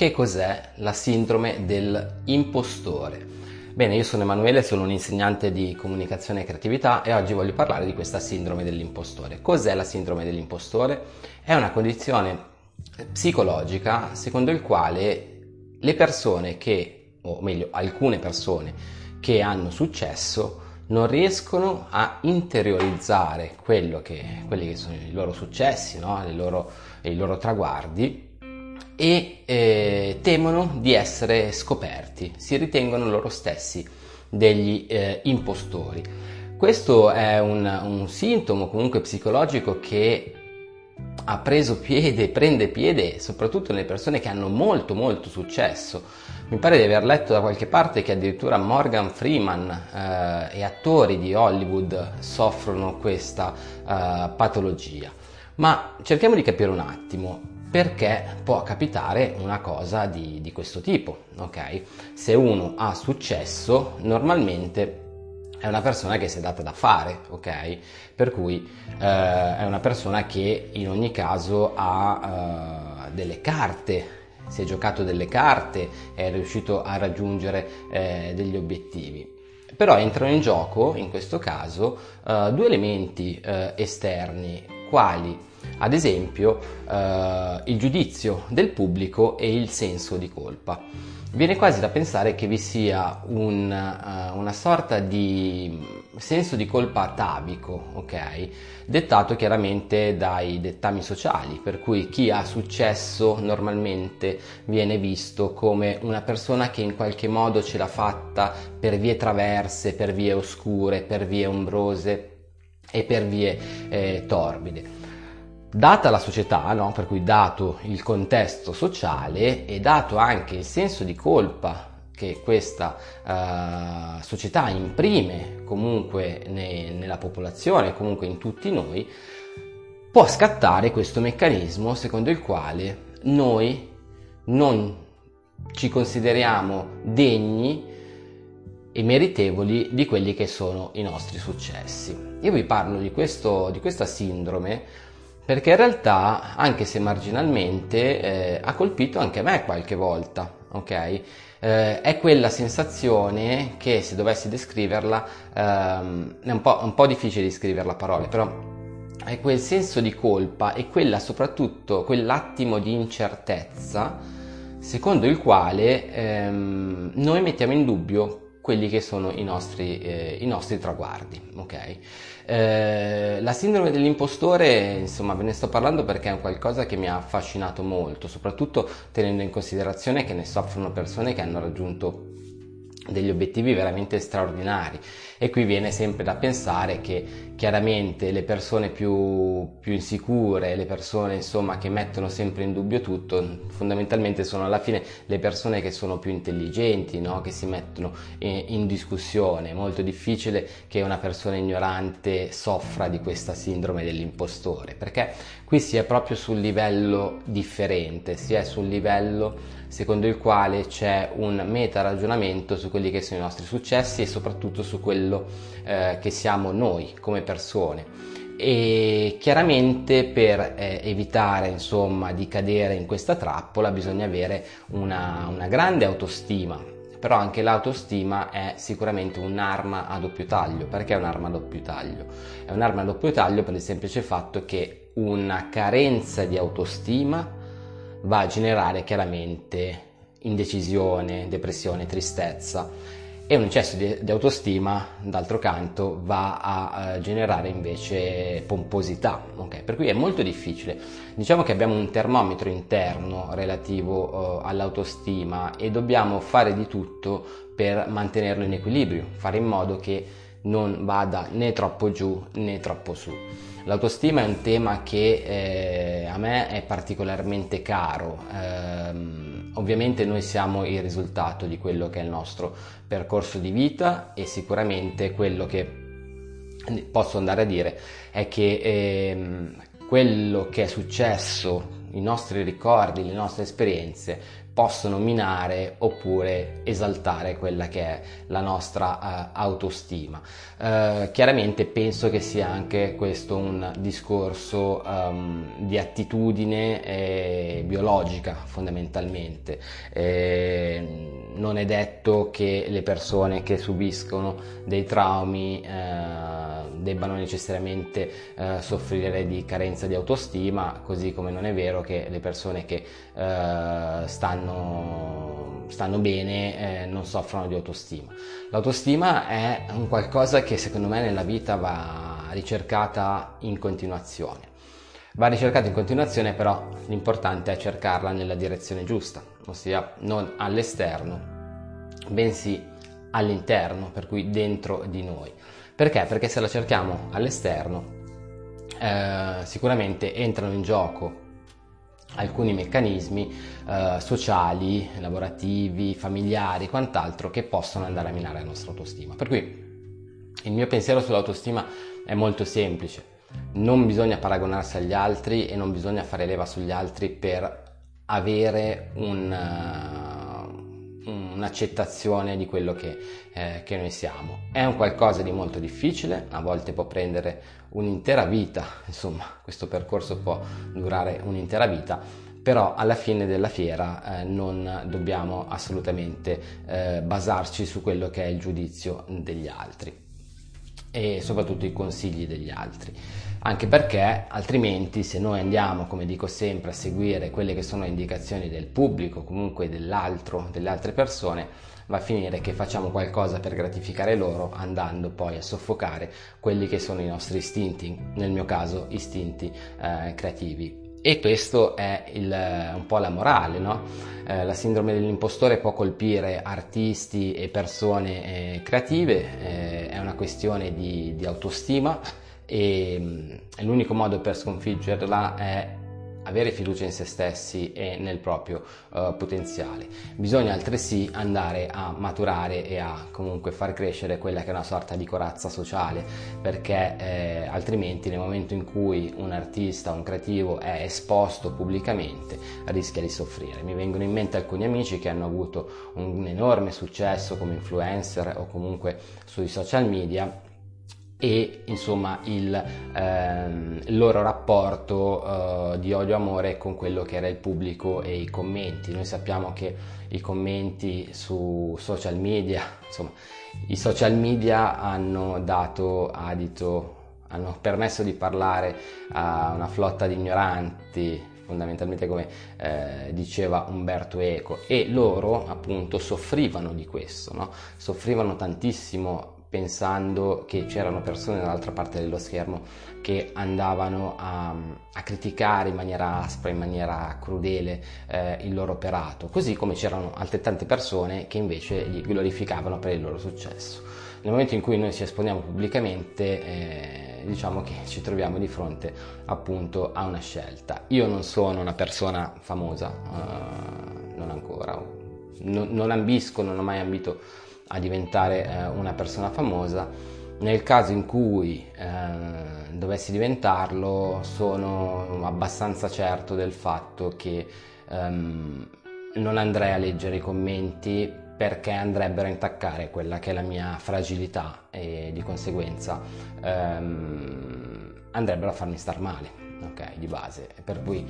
Che cos'è la sindrome dell'impostore? Bene, io sono Emanuele, sono un insegnante di comunicazione e creatività e oggi voglio parlare di questa sindrome dell'impostore. Cos'è la sindrome dell'impostore? È una condizione psicologica secondo il quale le persone che, o meglio alcune persone che hanno successo, non riescono a interiorizzare che, quelli che sono i loro successi, no? Loro, i loro traguardi e eh, temono di essere scoperti, si ritengono loro stessi degli eh, impostori. Questo è un, un, sintomo comunque psicologico che ha preso piede, prende piede soprattutto nelle persone che hanno molto molto successo. Mi pare di aver letto da qualche parte che addirittura Morgan Freeman eh, e attori di Hollywood soffrono questa eh, patologia. Ma cerchiamo di capire un attimo perché può capitare una cosa di, di questo tipo, ok? Se uno ha successo, normalmente è una persona che si è data da fare, ok? Per cui eh, è una persona che in ogni caso ha eh, delle carte, si è giocato delle carte, è riuscito a raggiungere eh, degli obiettivi. Però entrano in gioco, in questo caso, eh, due elementi eh, esterni, quali ad esempio eh, il giudizio del pubblico e il senso di colpa. Viene quasi da pensare che vi sia un, uh, una sorta di senso di colpa atavico, ok? Dettato chiaramente dai dettami sociali, per cui chi ha successo normalmente viene visto come una persona che in qualche modo ce l'ha fatta per vie traverse, per vie oscure, per vie ombrose e per vie eh, torbide. Data la società, no? per cui dato il contesto sociale e dato anche il senso di colpa che questa uh, società imprime comunque ne, nella popolazione, comunque in tutti noi, può scattare questo meccanismo secondo il quale noi non ci consideriamo degni e meritevoli di quelli che sono i nostri successi. Io vi parlo di, questo, di questa sindrome perché in realtà, anche se marginalmente, eh, ha colpito anche me qualche volta, ok? Eh, è quella sensazione che se dovessi descriverla, ehm, è un po', un po' difficile descriverla a parole, però è quel senso di colpa e quella soprattutto quell'attimo di incertezza secondo il quale ehm, noi mettiamo in dubbio quelli che sono i nostri, eh, i nostri traguardi. Okay? Eh, la sindrome dell'impostore, insomma, ve ne sto parlando perché è qualcosa che mi ha affascinato molto, soprattutto tenendo in considerazione che ne soffrono persone che hanno raggiunto degli obiettivi veramente straordinari e qui viene sempre da pensare che chiaramente le persone più, più insicure, le persone insomma che mettono sempre in dubbio tutto, fondamentalmente sono alla fine le persone che sono più intelligenti, no? che si mettono in, in discussione. È molto difficile che una persona ignorante soffra di questa sindrome dell'impostore, perché qui si è proprio sul livello differente, si è sul livello secondo il quale c'è un meta ragionamento su quelli che sono i nostri successi e soprattutto su quello eh, che siamo noi come persone e chiaramente per eh, evitare insomma di cadere in questa trappola bisogna avere una, una grande autostima però anche l'autostima è sicuramente un'arma a doppio taglio. Perché è un'arma a doppio taglio? È un'arma a doppio taglio per il semplice fatto che una carenza di autostima va a generare chiaramente indecisione, depressione, tristezza e un eccesso di, di autostima, d'altro canto, va a, a generare invece pomposità. Okay? Per cui è molto difficile. Diciamo che abbiamo un termometro interno relativo uh, all'autostima e dobbiamo fare di tutto per mantenerlo in equilibrio, fare in modo che non vada né troppo giù né troppo su. L'autostima è un tema che eh, a me è particolarmente caro. Eh, Ovviamente noi siamo il risultato di quello che è il nostro percorso di vita e sicuramente quello che posso andare a dire è che ehm, quello che è successo, i nostri ricordi, le nostre esperienze possono minare oppure esaltare quella che è la nostra uh, autostima. Uh, chiaramente penso che sia anche questo un discorso um, di attitudine eh, biologica fondamentalmente. Eh, non è detto che le persone che subiscono dei traumi eh, debbano necessariamente eh, soffrire di carenza di autostima, così come non è vero che le persone che eh, stanno, stanno, bene eh, non soffrono di autostima. L'autostima è un qualcosa che secondo me nella vita va ricercata in continuazione. Va ricercata in continuazione, però l'importante è cercarla nella direzione giusta, ossia non all'esterno, bensì all'interno, per cui dentro di noi. Perché? Perché se la cerchiamo all'esterno, eh, sicuramente entrano in gioco alcuni meccanismi eh, sociali, lavorativi, familiari, quant'altro che possono andare a minare la nostra autostima. Per cui il mio pensiero sull'autostima è molto semplice. Non bisogna paragonarsi agli altri e non bisogna fare leva sugli altri per avere un, un'accettazione di quello che, eh, che, noi siamo. È un qualcosa di molto difficile, a volte può prendere un'intera vita, insomma questo percorso può durare un'intera vita, però alla fine della fiera eh, non dobbiamo assolutamente eh, basarci su quello che è il giudizio degli altri e soprattutto i consigli degli altri anche perché altrimenti se noi andiamo, come dico sempre, a seguire quelle che sono le indicazioni del pubblico, comunque dell'altro, delle altre persone, va a finire che facciamo qualcosa per gratificare loro andando poi a soffocare quelli che sono i nostri istinti, nel mio caso istinti eh, creativi. E questo è il, un po' la morale, no? eh, la sindrome dell'impostore può colpire artisti e persone eh, creative, eh, è una questione di, di autostima e mm, l'unico modo per sconfiggerla è avere fiducia in se stessi e nel proprio uh, potenziale. Bisogna altresì andare a maturare e a comunque far crescere quella che è una sorta di corazza sociale, perché eh, altrimenti nel momento in cui un artista, un creativo è esposto pubblicamente rischia di soffrire. Mi vengono in mente alcuni amici che hanno avuto un enorme successo come influencer o comunque sui social media e insomma il, ehm, loro rapporto eh, di odio-amore con quello che era il pubblico e i commenti. Noi sappiamo che i commenti su social media, insomma, i social media hanno dato adito, hanno permesso di parlare a una flotta di ignoranti, fondamentalmente come eh, diceva Umberto Eco, e loro appunto soffrivano di questo, no? soffrivano tantissimo pensando che c'erano persone dall'altra parte dello schermo che andavano a, a criticare in maniera aspra, in maniera crudele eh, il loro operato, così come c'erano altrettante persone che invece li glorificavano per il loro successo. Nel momento in cui noi ci esponiamo pubblicamente, eh, diciamo che ci troviamo di fronte appunto a una scelta. Io non sono una persona famosa, eh, non ancora, non, non ambisco, non ho mai ambito a diventare eh, una persona famosa. Nel caso in cui eh, dovessi diventarlo, sono abbastanza certo del fatto che ehm, non andrei a leggere i commenti perché andrebbero a intaccare quella che è la mia fragilità e di conseguenza ehm, andrebbero a farmi star male, ok, di base. Per cui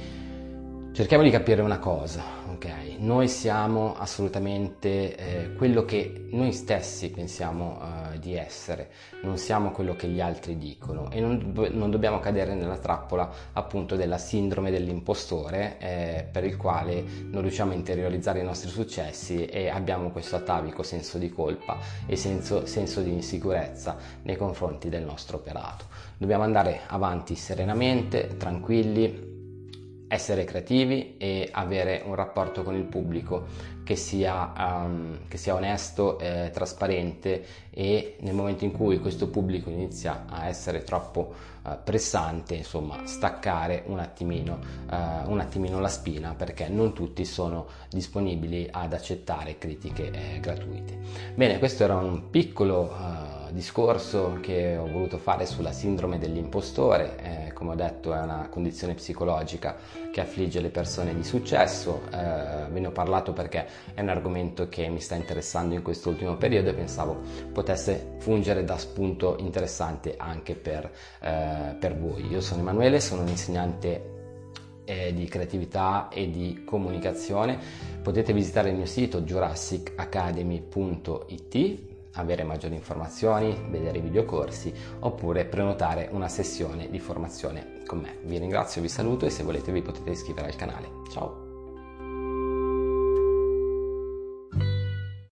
Cerchiamo di capire una cosa, ok? Noi siamo assolutamente eh, quello che noi stessi pensiamo uh, di essere, non siamo quello che gli altri dicono e non, non dobbiamo cadere nella trappola appunto della sindrome dell'impostore eh, per il quale non riusciamo a interiorizzare i nostri successi e abbiamo questo atavico senso di colpa e senso, senso di insicurezza nei confronti del nostro operato. Dobbiamo andare avanti serenamente, tranquilli, essere creativi e avere un rapporto con il pubblico che sia, um, che sia onesto, eh, trasparente e nel momento in cui questo pubblico inizia a essere troppo uh, pressante, insomma, staccare un attimino, uh, un attimino, la spina perché non tutti sono disponibili ad accettare critiche eh, gratuite. Bene, questo era un piccolo uh, discorso che ho voluto fare sulla sindrome dell'impostore, come ho detto è una condizione psicologica che affligge le persone di successo, eh, ve ne ho parlato perché è un argomento che mi sta interessando in questo ultimo periodo e pensavo potesse fungere da spunto interessante anche per, eh, per voi. Io sono Emanuele, sono un insegnante eh, di creatività e di comunicazione. Potete visitare il mio sito jurassicacademy.it avere maggiori informazioni, vedere i videocorsi oppure prenotare una sessione di formazione con me. Vi ringrazio, vi saluto e se volete vi potete iscrivere al canale. Ciao!